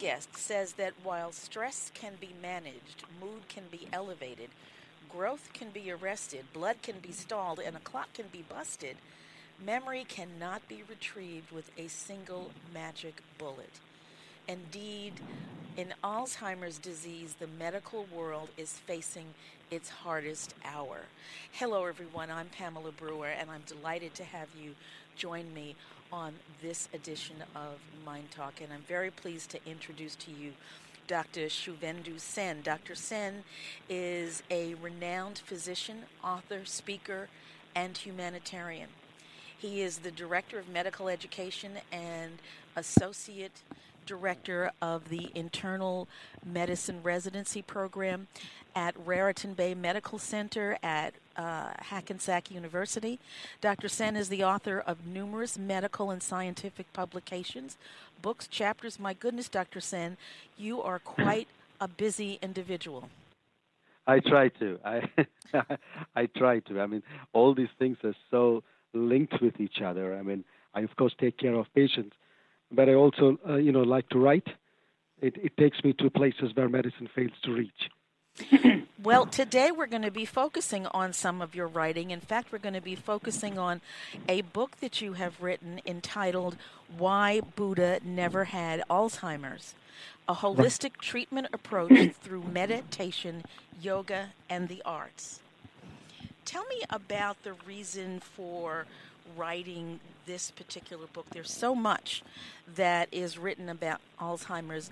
Guest says that while stress can be managed, mood can be elevated, growth can be arrested, blood can be stalled, and a clock can be busted, memory cannot be retrieved with a single magic bullet. Indeed, in Alzheimer's disease, the medical world is facing its hardest hour. Hello, everyone. I'm Pamela Brewer, and I'm delighted to have you join me on this edition of MyNDTALK. And I'm very pleased to introduce to you Dr. Shuvendu Sen. Dr. Sen is a renowned physician, author, speaker, and humanitarian. He is the Director of Medical Education and Associate Director of the Internal Medicine Residency Program at Raritan Bay Medical Center at uh, Hackensack University. Dr. Sen is the author of numerous medical and scientific publications, books, chapters. My goodness, Dr. Sen, you are quite a busy individual. I try to. I I try to. I mean, all these things are so linked with each other. I mean, I of course take care of patients, but I also, uh, you know, like to write. It, it takes me to places where medicine fails to reach. well, today we're going to be focusing on some of your writing. In fact, we're going to be focusing on a book that you have written entitled Why Buddha Never Had Alzheimer's A Holistic Treatment Approach Through Meditation, Yoga, and the Arts. Tell me about the reason for writing this particular book. There's so much that is written about Alzheimer's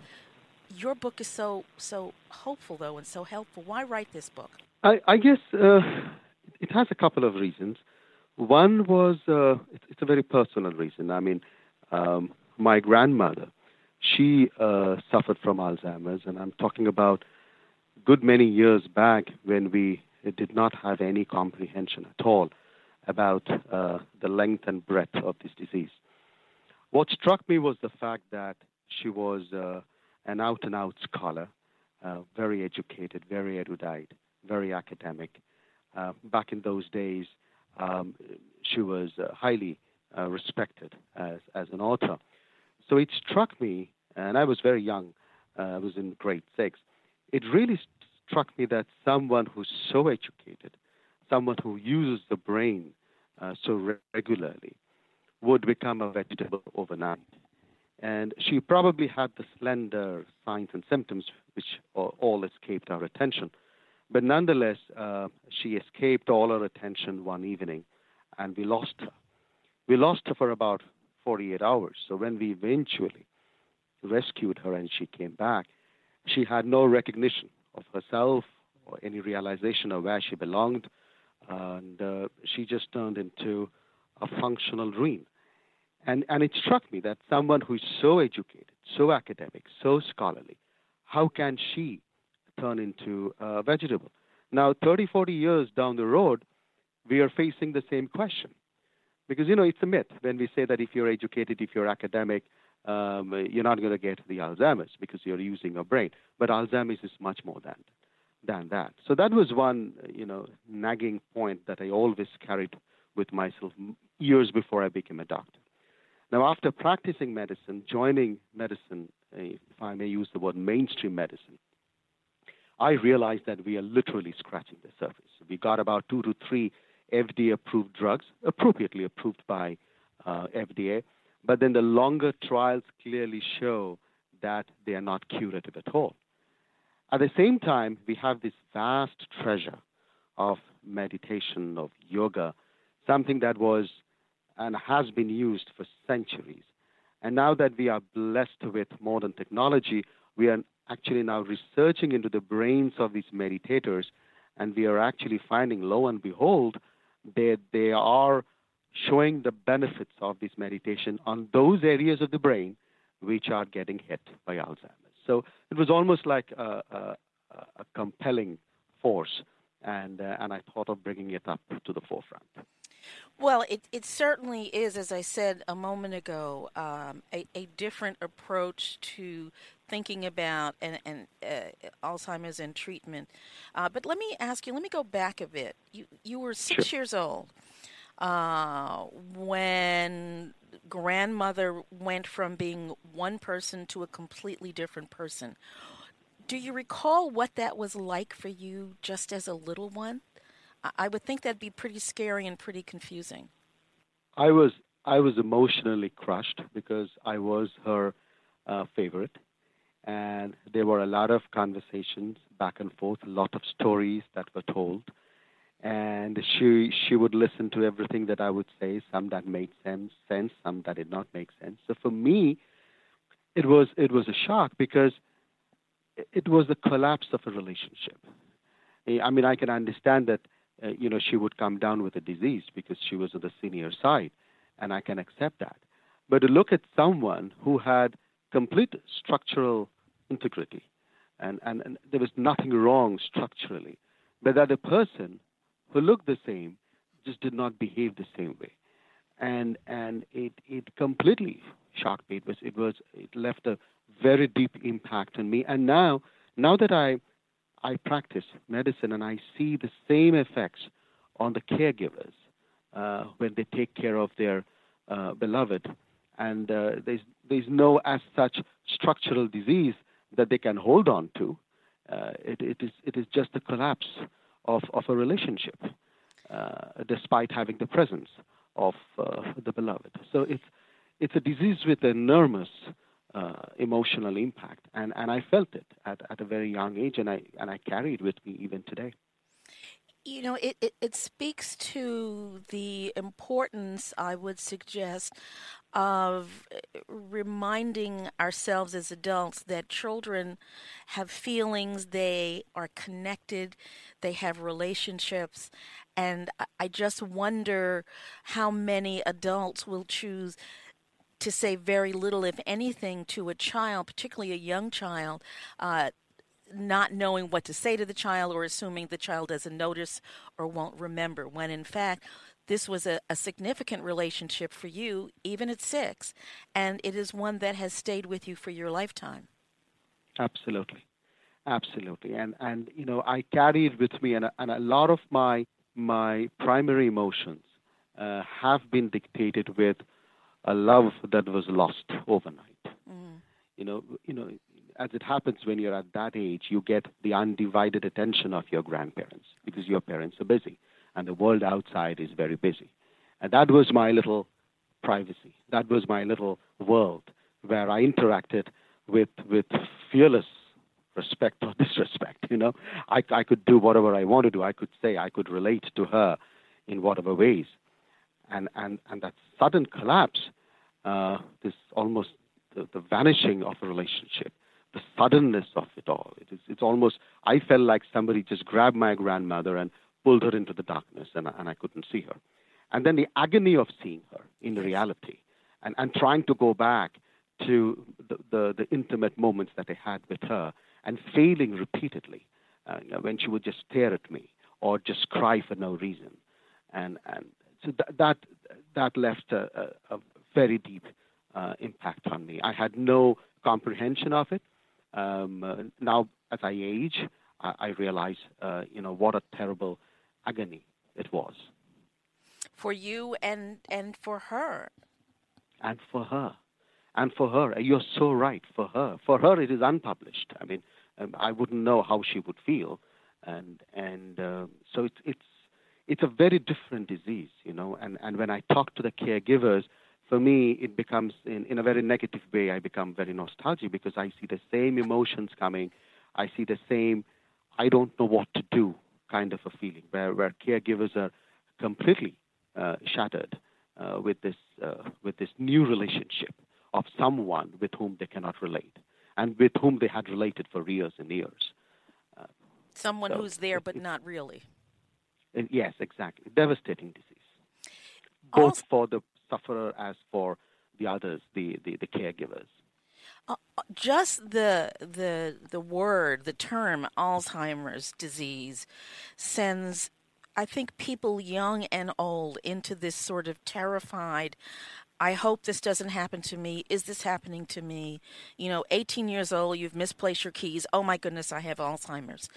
your book is so so hopeful though and so helpful. Why write this book? I, I guess uh, it has a couple of reasons. One was uh, it's, it's, a very personal reason. I mean, um, my grandmother, she uh, suffered from Alzheimer's, and I'm talking about good many years back when we did not have any comprehension at all about uh, the length and breadth of this disease. What struck me was the fact that she was uh, an out and out scholar, uh, very educated, very erudite, very academic. Uh, back in those days, um, she was uh, highly uh, respected as, as an author. So it struck me, and I was very young, uh, I was in grade six. It really struck me that someone who's so educated, someone who uses the brain uh, so regularly, would become a vegetable overnight and she probably had the slender signs and symptoms which all escaped our attention. But nonetheless, uh, she escaped all our attention one evening, and we lost her. We lost her for about 48 hours. So when we eventually rescued her and she came back, she had no recognition of herself or any realization of where she belonged, and uh, she just turned into a functional dream. And, and it struck me that someone who is so educated, so academic, so scholarly, how can she turn into a vegetable? Now, 30, 40 years down the road, we are facing the same question. Because, you know, it's a myth when we say that if you're educated, if you're academic, um, you're not going to get the Alzheimer's because you're using your brain. But Alzheimer's is much more than, than that. So that was one, you know, nagging point that I always carried with myself years before I became a doctor. Now, after practicing medicine, joining medicine, if I may use the word mainstream medicine, I realized that we are literally scratching the surface. We got about two to three FDA approved drugs, appropriately approved by uh, FDA, but then the longer trials clearly show that they are not curative at all. At the same time, we have this vast treasure of meditation, of yoga, something that was and has been used for centuries. And now that we are blessed with modern technology, we are actually now researching into the brains of these meditators, and we are actually finding, lo and behold, that they are showing the benefits of this meditation on those areas of the brain which are getting hit by Alzheimer's. So it was almost like a, a, a compelling force, and uh, and I thought of bringing it up to the forefront. Well, it, it certainly is, as I said a moment ago, um, a, a different approach to thinking about and, and uh, Alzheimer's and treatment. Uh, but let me ask you, let me go back a bit. You, you were six sure. years old uh, when grandmother went from being one person to a completely different person. Do you recall what that was like for you just as a little one? I would think that'd be pretty scary and pretty confusing. I was I was emotionally crushed because I was her uh, favorite, and there were a lot of conversations back and forth, a lot of stories that were told, and she she would listen to everything that I would say, some that made sense, sense, some that did not make sense. So for me, it was it was a shock because it was the collapse of a relationship. I mean, I can understand that uh, you know she would come down with a disease because she was on the senior side, and I can accept that. But to look at someone who had complete structural integrity, and, and, and there was nothing wrong structurally, but that a person who looked the same just did not behave the same way. And and it it completely shocked me. It was it was it left a very deep impact on me. And now now that I I practice medicine and I see the same effects on the caregivers uh, when they take care of their uh, beloved, and uh, there's there's no as such structural disease that they can hold on to. Uh, it, it is it is just the collapse of of a relationship uh, despite having the presence of uh, the beloved. So it's it's a disease with enormous uh, emotional impact, and, and I felt it at, at a very young age, and I and I carry it with me even today. You know, it, it, it speaks to the importance, I would suggest, of reminding ourselves as adults that children have feelings, they are connected, they have relationships, and I just wonder how many adults will choose to say very little, if anything, to a child, particularly a young child, uh, not knowing what to say to the child or assuming the child doesn't notice or won't remember, when in fact, this was a, a, significant relationship for you, even at six, and it is one that has stayed with you for your lifetime. Absolutely, absolutely, and and you know I carry it with me, and and a lot of my my primary emotions uh, have been dictated with a love that was lost overnight. Mm. You know, you know, as it happens when you're at that age, you get the undivided attention of your grandparents because your parents are busy and the world outside is very busy. And that was my little privacy. That was my little world where I interacted with with fearless respect or disrespect. You know, I, I could do whatever I want to do. I could say I could relate to her in whatever ways, and and and that sudden collapse, uh, this almost the, the vanishing of a relationship, the suddenness of it all. It is it's almost I felt like somebody just grabbed my grandmother and pulled her into the darkness, and and I couldn't see her, and then the agony of seeing her in reality, and and trying to go back to the, the, the intimate moments that I had with her and failing repeatedly uh, you know, when she would just stare at me or just cry for no reason. And, and so th- that, that left a, a, a very deep uh, impact on me. I had no comprehension of it. Um, uh, now, as I age, I, I realize, uh, you know, what a terrible agony it was. For you and and for her. And for her and for her, you're so right. For her, for her, it is unpublished. I mean, um, I wouldn't know how she would feel, and and uh, so it's it's it's a very different disease, you know. And and when I talk to the caregivers, for me, it becomes in in a very negative way. I become very nostalgic because I see the same emotions coming. I see the same. I don't know what to do kind of a feeling where where caregivers are completely uh, shattered uh, with this uh, with this new relationship of someone with whom they cannot relate and with whom they had related for years and years. Uh, someone so who's there but not really. Yes, exactly. Devastating disease. Both for the sufferer as for the others, the, the, the caregivers. Uh, just the the the word, the term Alzheimer's disease sends I think people young and old into this sort of terrified I hope this doesn't happen to me. Is this happening to me? You know, 18 years old, you've misplaced your keys. Oh my goodness, I have Alzheimer's.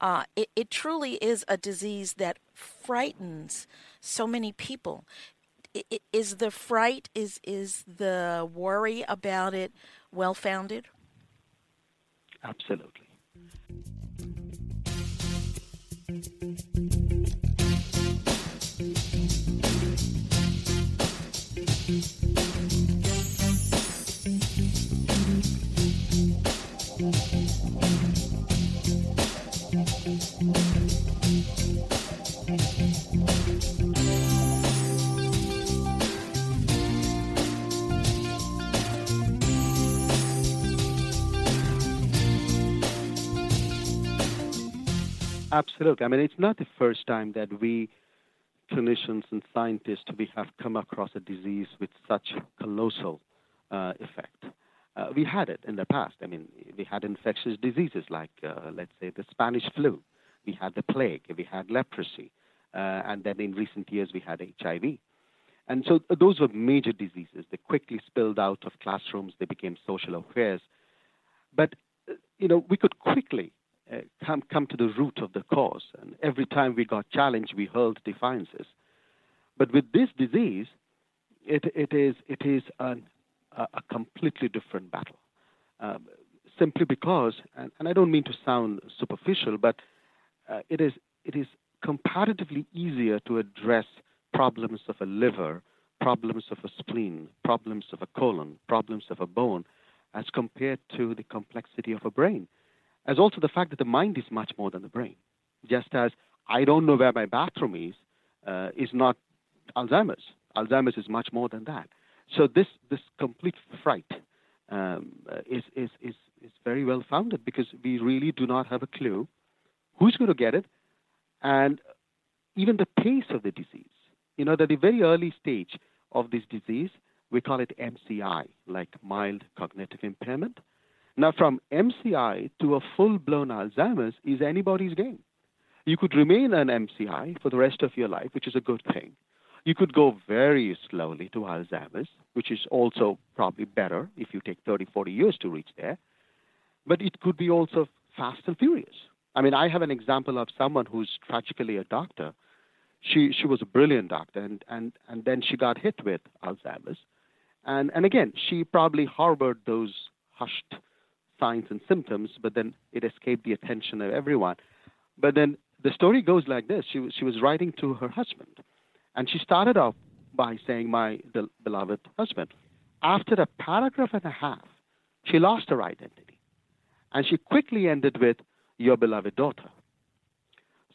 Uh, it, it truly is a disease that frightens so many people. Is the fright, is, is the worry about it well founded? Absolutely. Absolutely. I mean, it's not the first time that we clinicians and scientists we have come across a disease with such colossal uh, effect. Uh, we had it in the past. I mean, we had infectious diseases like, uh, let's say, the Spanish flu. We had the plague. We had leprosy. Uh, and then in recent years, we had HIV. And so those were major diseases. They quickly spilled out of classrooms. They became social affairs. But, uh, you know, we could quickly uh, come, come to the root of the cause. And every time we got challenged, we hurled defiances. But with this disease, it, it is, it is an, a, a completely different battle. Um, simply because, and, and, I don't mean to sound superficial, but uh, it, is, it is comparatively easier to address problems of a liver, problems of a spleen, problems of a colon, problems of a bone, as compared to the complexity of a brain as also the fact that the mind is much more than the brain. Just as I don't know where my bathroom is, uh, is not Alzheimer's. Alzheimer's is much more than that. So this this complete fright um, uh, is, is is is very well founded because we really do not have a clue who's going to get it, and even the pace of the disease. You know, at the very early stage of this disease, we call it MCI, like mild cognitive impairment. Now, from MCI to a full blown Alzheimer's is anybody's game. You could remain an MCI for the rest of your life, which is a good thing. You could go very slowly to Alzheimer's, which is also probably better if you take 30, 40 years to reach there. But it could be also fast and furious. I mean, I have an example of someone who's tragically a doctor. She, she was a brilliant doctor, and, and, and then she got hit with Alzheimer's. And, and again, she probably harbored those hushed signs and symptoms, but then it escaped the attention of everyone. But then the story goes like this: she was she was writing to her husband, and she started off by saying, "My beloved husband." After a paragraph and a half, she lost her identity, and she quickly ended with, "Your beloved daughter."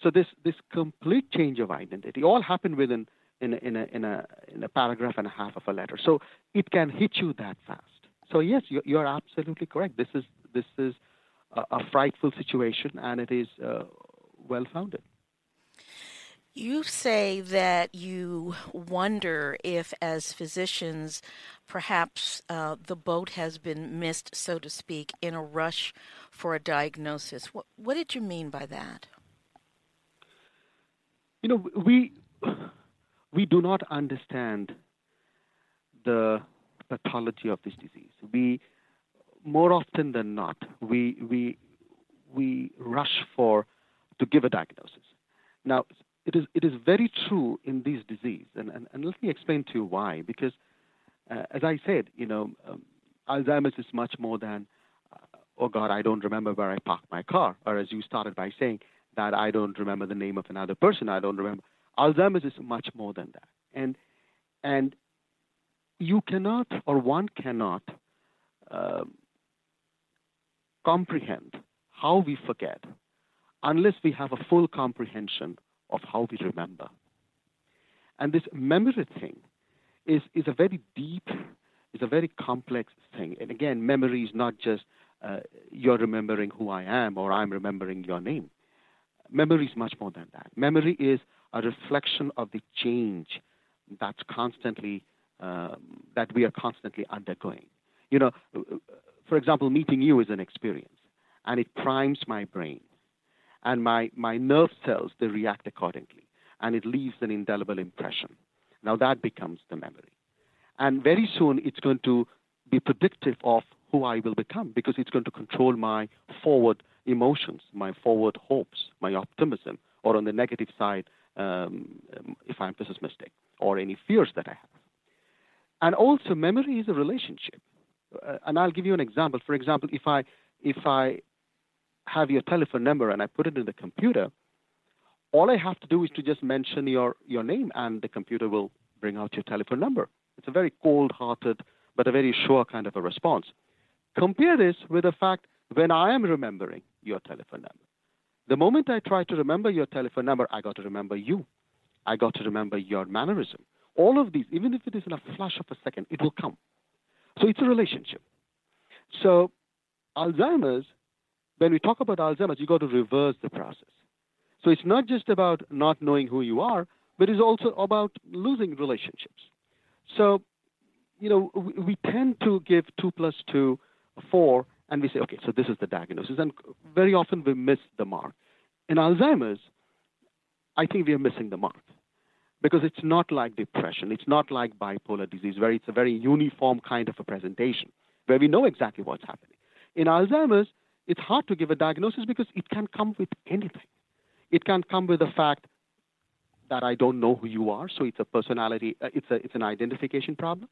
So this this complete change of identity all happened within in a, in a, in a, in a paragraph and a half of a letter. So it can hit you that fast. So yes, you're, you're absolutely correct. This is this is a, a frightful situation, and it is uh, well founded. You say that you wonder if, as physicians, perhaps uh, the boat has been missed, so to speak, in a rush for a diagnosis. What, what did you mean by that? You know, we we do not understand the pathology of this disease. We, more often than not, we, we, we rush for to give a diagnosis. Now, it is, it is very true in this disease, and, and, and let me explain to you why. Because, uh, as I said, you know, um, Alzheimer's is much more than, uh, oh God, I don't remember where I parked my car, or as you started by saying, that I don't remember the name of another person, I don't remember. Alzheimer's is much more than that. And, and you cannot or one cannot uh, comprehend how we forget unless we have a full comprehension of how we remember. And this memory thing is, is a very deep, is a very complex thing. And again, memory is not just uh, you're remembering who I am or I'm remembering your name. Memory is much more than that. Memory is a reflection of the change that's constantly um, that we are constantly undergoing. You know, for example, meeting you is an experience, and it primes my brain, and my, my nerve cells, they react accordingly, and it leaves an indelible impression. Now that becomes the memory. And very soon it's going to be predictive of who I will become because it's going to control my forward emotions, my forward hopes, my optimism, or on the negative side, um, if I'm pessimistic, or any fears that I have. And also, memory is a relationship. Uh, and I'll give you an example. For example, if I if I have your telephone number and I put it in the computer, all I have to do is to just mention your, your name and the computer will bring out your telephone number. It's a very cold hearted but a very sure kind of a response. Compare this with the fact when I am remembering your telephone number. The moment I try to remember your telephone number, I got to remember you. I got to remember your mannerism. All of these, even if it is in a flash of a second, it will come. So it's a relationship. So Alzheimer's, when we talk about Alzheimer's, you got to reverse the process. So it's not just about not knowing who you are, but it's also about losing relationships. So, you know, we, we tend to give two plus two, four, and we say, okay, so this is the diagnosis. And very often we miss the mark. In Alzheimer's, I think we are missing the mark because it's not like depression. It's not like bipolar disease, where it's a very uniform kind of a presentation, where we know exactly what's happening. In Alzheimer's, it's hard to give a diagnosis because it can come with anything. It can come with the fact that I don't know who you are, so it's a personality, uh, it's, a, it's an identification problem.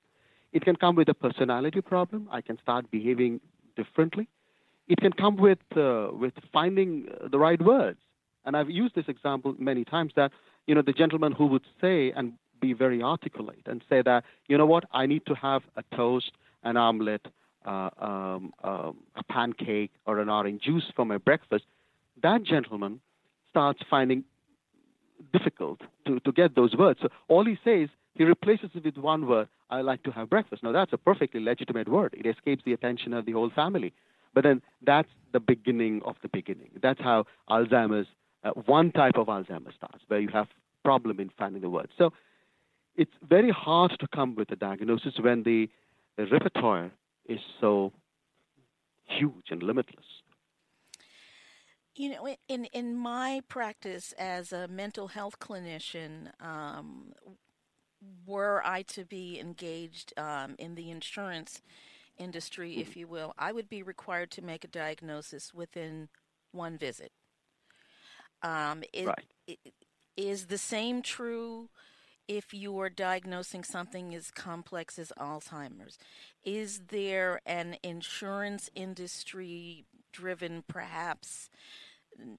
It can come with a personality problem. I can start behaving differently. It can come with, uh, with finding uh, the right words. And I've used this example many times that, you know, the gentleman who would say and be very articulate and say that, you know what, I need to have a toast, an omelet, uh, um, um, a pancake, or an orange juice for my breakfast. That gentleman starts finding difficult to, to get those words. So all he says, he replaces it with one word, I like to have breakfast. Now that's a perfectly legitimate word. It escapes the attention of the whole family. But then that's the beginning of the beginning. That's how Alzheimer's, uh, one type of Alzheimer's starts, where you have problem in finding the words. So it's very hard to come with a diagnosis when the, the repertoire is so huge and limitless. You know, in in my practice as a mental health clinician, um, were I to be engaged um, in the insurance industry, if you will, I would be required to make a diagnosis within one visit. Um, it, right. It, is the same true if you are diagnosing something as complex as Alzheimer's? Is there an insurance industry driven, perhaps,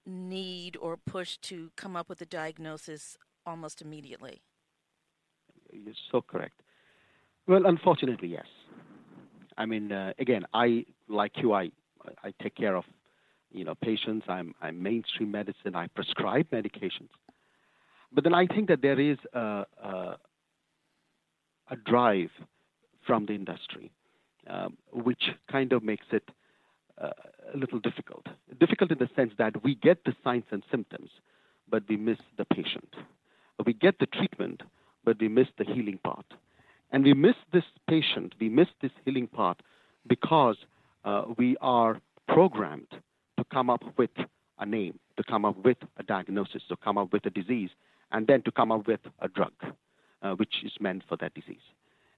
need or push to come up with a diagnosis almost immediately? You're so correct. Well, unfortunately, yes. I mean, uh, again, I like you. I I take care of you know patients. I'm I'm mainstream medicine. I prescribe medications. But then I think that there is a, a, a drive from the industry, um, which kind of makes it uh, a little difficult. Difficult in the sense that we get the signs and symptoms, but we miss the patient. We get the treatment, but we miss the healing part. And we miss this patient, we miss this healing part because uh, we are programmed to come up with a name, to come up with a diagnosis, to come up with a disease, and then to come up with a drug uh, which is meant for that disease.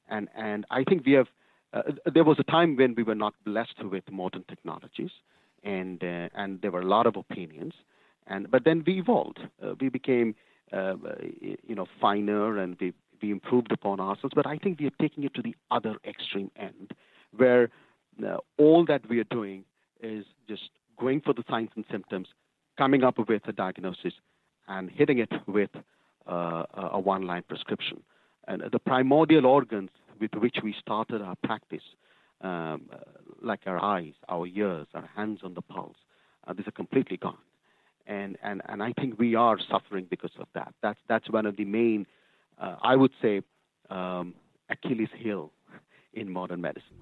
And, and I think we have, uh, there was a time when we were not blessed with modern technologies, and, uh, and there were a lot of opinions. And, but then we evolved. Uh, we became, uh, you know, finer and we, we improved upon ourselves. But I think we are taking it to the other extreme end, where uh, all that we are doing is just going for the signs and symptoms, coming up with a diagnosis, and hitting it with uh, a one line prescription. And the primordial organs with which we started our practice, um, like our eyes, our ears, our hands on the pulse, uh, these are completely gone. And, and, and I think we are suffering because of that. That's, that's one of the main, uh, I would say, um, Achilles heel in modern medicine.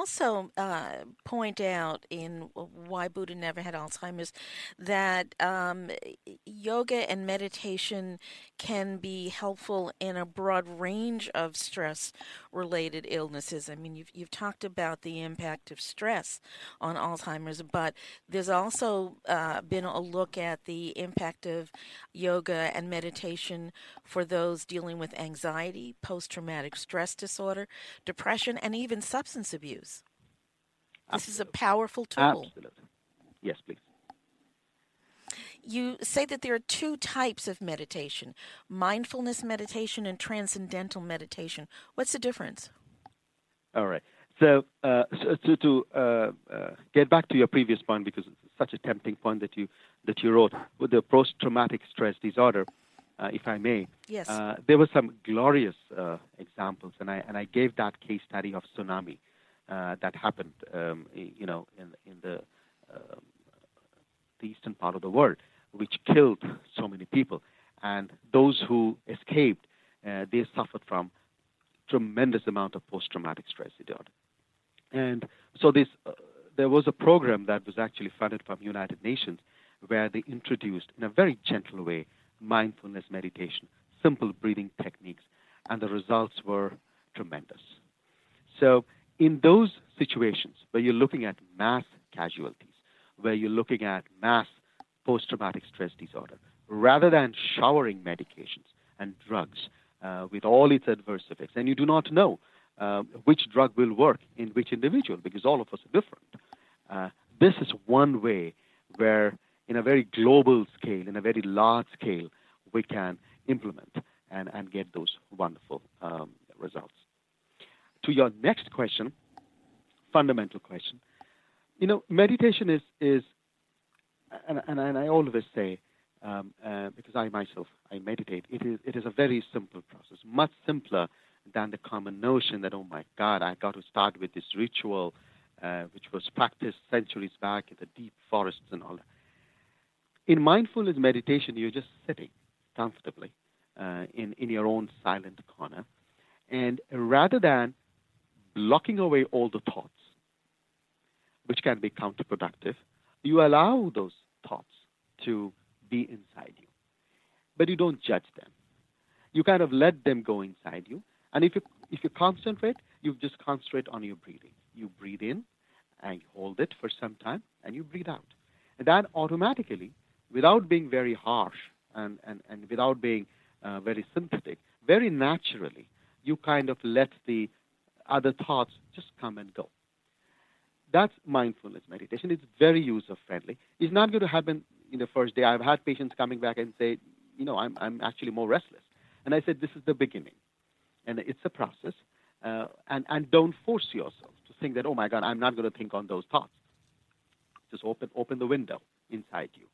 Also uh, point out in Why Buddha Never Had Alzheimer's that um, yoga and meditation can be helpful in a broad range of stress related illnesses. I mean, you've, you've talked about the impact of stress on Alzheimer's, but there's also uh, been a look at the impact of yoga and meditation for those dealing with anxiety, post traumatic stress disorder, depression, and even substance abuse. This is a powerful tool. Absolutely. Yes, please. You say that there are two types of meditation mindfulness meditation and transcendental meditation. What's the difference? All right. So, uh, so to, to uh, uh, get back to your previous point, because it's such a tempting point that you that you wrote with the post-traumatic stress disorder, uh, if I may. Yes. Uh, there were some glorious uh, examples, and I and I gave that case study of tsunami that happened, um, you know, in in the um, the eastern part of the world, which killed so many people, and those who escaped, they suffered from tremendous amount of post-traumatic stress disorder. And so this, uh, there was a program that was actually funded from United Nations where they introduced in a very gentle way mindfulness meditation, simple breathing techniques, and the results were tremendous. So in those situations where you're looking at mass casualties, where you're looking at mass post-traumatic stress disorder, rather than showering medications and drugs uh, with all its adverse effects, and you do not know uh, which drug will work in which individual because all of us are different. Uh, this is one way where, in a very global scale, in a very large scale, we can implement and, and get those wonderful um, results. To your next question, fundamental question, you know, meditation is, is and, and, and I always say, um, uh, because I myself I meditate, it is it is a very simple process, much simpler than the common notion that oh my God, I got to start with this ritual, uh, which was practiced centuries back in the deep forests and all that. In mindfulness meditation, you're just sitting comfortably uh, in in your own silent corner, and rather than blocking away all the thoughts, which can be counterproductive, you allow those thoughts to be inside you. But you don't judge them. You kind of let them go inside you. And if you if you concentrate, you just concentrate on your breathing. You breathe in and you hold it for some time and you breathe out. And that automatically, without being very harsh and, and, and without being uh, very synthetic, very naturally, you kind of let the other thoughts just come and go. That's mindfulness meditation. It's very user friendly. It's not going to happen in the first day. I've had patients coming back and say, you know, I'm, I'm actually more restless. And I said, this is the beginning. And it's a process. Uh, and, and don't force yourself to think that, oh my God, I'm not going to think on those thoughts. Just open, open the window inside you.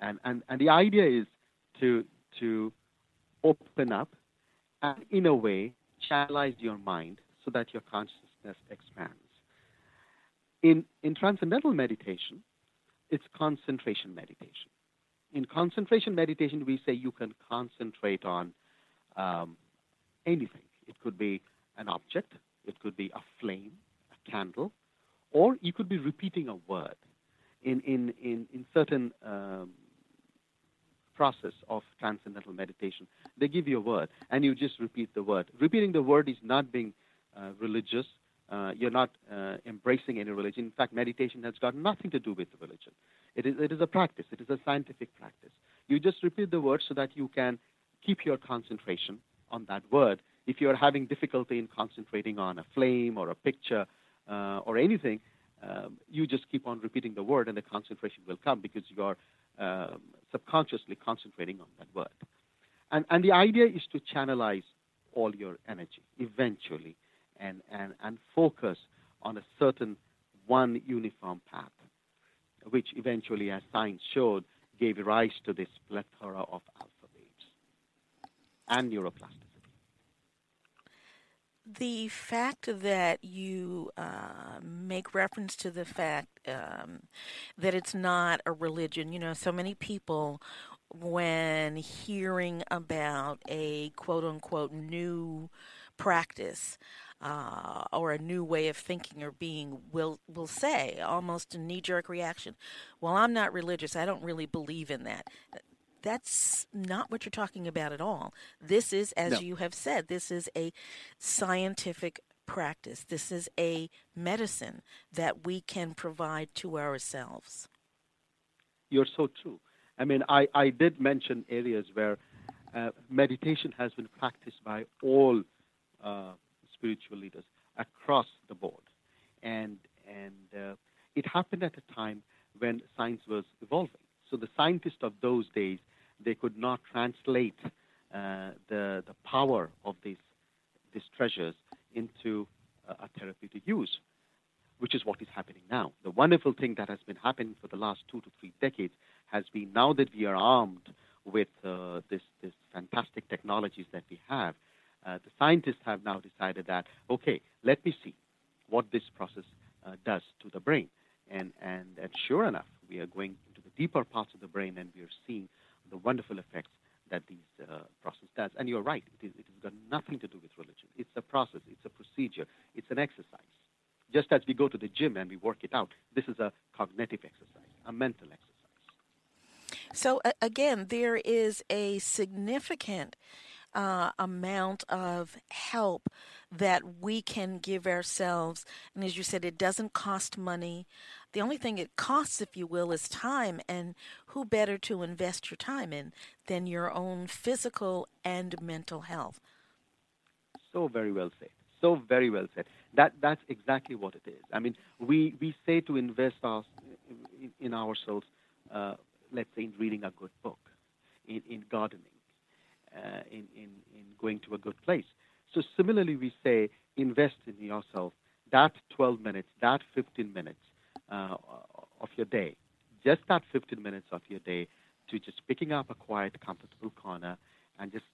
And, and, and the idea is to, to open up and, in a way, channelize your mind so that your consciousness expands. In, in transcendental meditation, it's concentration meditation. In concentration meditation, we say you can concentrate on um, anything. It could be an object, it could be a flame, a candle, or you could be repeating a word. In, in, in, in certain um, process of transcendental meditation, they give you a word, and you just repeat the word. Repeating the word is not being religious uh, you're not uh, embracing any religion. In fact, meditation has got nothing to do with religion. It is, it is a practice, it is a scientific practice. You just repeat the word so that you can keep your concentration on that word. If you're having difficulty in concentrating on a flame or a picture uh, or anything, um, you just keep on repeating the word and the concentration will come because you are um, subconsciously concentrating on that word. And, and the idea is to channelize all your energy eventually and, and, and focus on a certain one uniform path, which eventually, as science showed, gave rise to this plethora of alpha waves and neuroplasticity. the fact that you uh, make reference to the fact um, that it's not a religion, you know, so many people, when hearing about a quote unquote new practice, uh, or a new way of thinking or being will will say almost a knee jerk reaction. Well, I'm not religious. I don't really believe in that. That's not what you're talking about at all. This is, as No. you have said, this is a scientific practice. This is a medicine that we can provide to ourselves. You're so true. I mean, I, I did mention areas where uh, meditation has been practiced by all uh, spiritual leaders across the board, and and uh, it happened at a time when science was evolving. So the scientists of those days they could not translate uh, the the power of these these treasures into a, a therapeutic use which is what is happening now. The wonderful thing that has been happening for the last two to three decades has been now that we are armed with uh, this, this fantastic technologies that we have, uh, the scientists have now decided that, okay, let me see what this process uh, does to the brain. And, and, and sure enough, we are going into the deeper parts of the brain and we are seeing the wonderful effects that this uh, process does. And you're right, it, is, it has got nothing to do with religion. It's a process, it's a procedure, it's an exercise just as we go to the gym and we work it out, this is a cognitive exercise, a mental exercise. So a- again, there is a significant uh, amount of help that we can give ourselves, and as you said, it doesn't cost money. The only thing it costs, if you will, is time, and who better to invest your time in than your own physical and mental health? So very well said. So very well said. That that's exactly what it is. I mean, we we say to invest our, in, in ourselves. Uh, let's say in reading a good book, in in gardening, uh, in in in going to a good place. So similarly, we say invest in yourself. That 12 minutes, that 15 minutes uh, of your day, just that 15 minutes of your day to just picking up a quiet, comfortable corner and just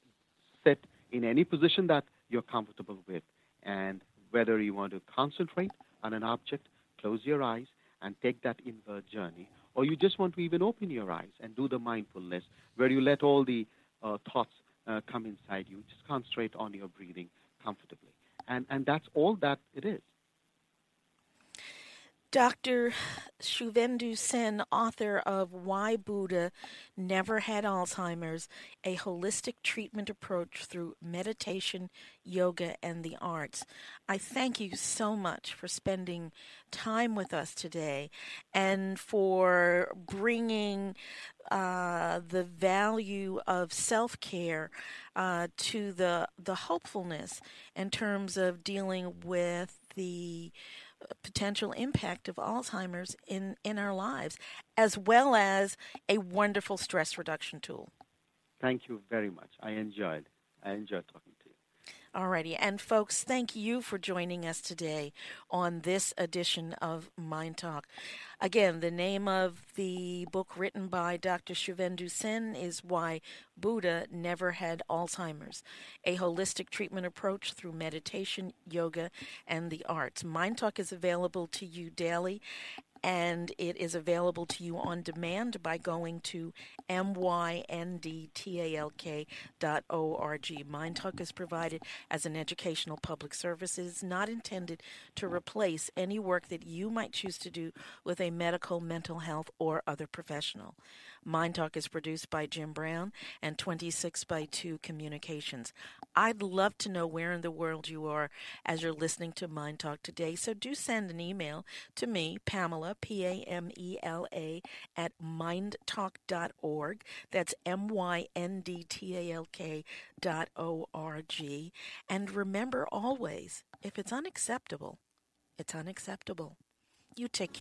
sit in any position that you're comfortable with. And whether you want to concentrate on an object, close your eyes, and take that inward journey, or you just want to even open your eyes and do the mindfulness where you let all the uh, thoughts uh, come inside you. Just concentrate on your breathing comfortably. And, and that's all that it is. Dr. Shuvendu Sen, author of Why Buddha Never Had Alzheimer's, a holistic treatment approach through meditation, yoga, and the arts. I thank you so much for spending time with us today and for bringing uh, the value of self care uh, to the, the hopefulness in terms of dealing with the potential impact of Alzheimer's in, in our lives, as well as a wonderful stress reduction tool. Thank you very much. I enjoyed. I enjoyed talking. Alrighty, and folks, thank you for joining us today on this edition of MyNDTALK. Again, the name of the book written by Dr. Shuvendu Sen is Why Buddha Never Had Alzheimer's, a holistic treatment approach through meditation, yoga, and the arts. MyNDTALK is available to you daily and it is available to you on demand by going to myndtalk.org. MyNDTALK is provided as an educational public service. It is not intended to replace any work that you might choose to do with a medical, mental health, or other professional. MyNDTALK is produced by Jim Brown and 26 by 2 Communications. I'd love to know where in the world you are as you're listening to MyNDTALK today, so do send an email to me, Pamela, P A M E L A, at myndtalk.org. That's M Y N D T A L K dot O R G. And remember always, if it's unacceptable, it's unacceptable. You take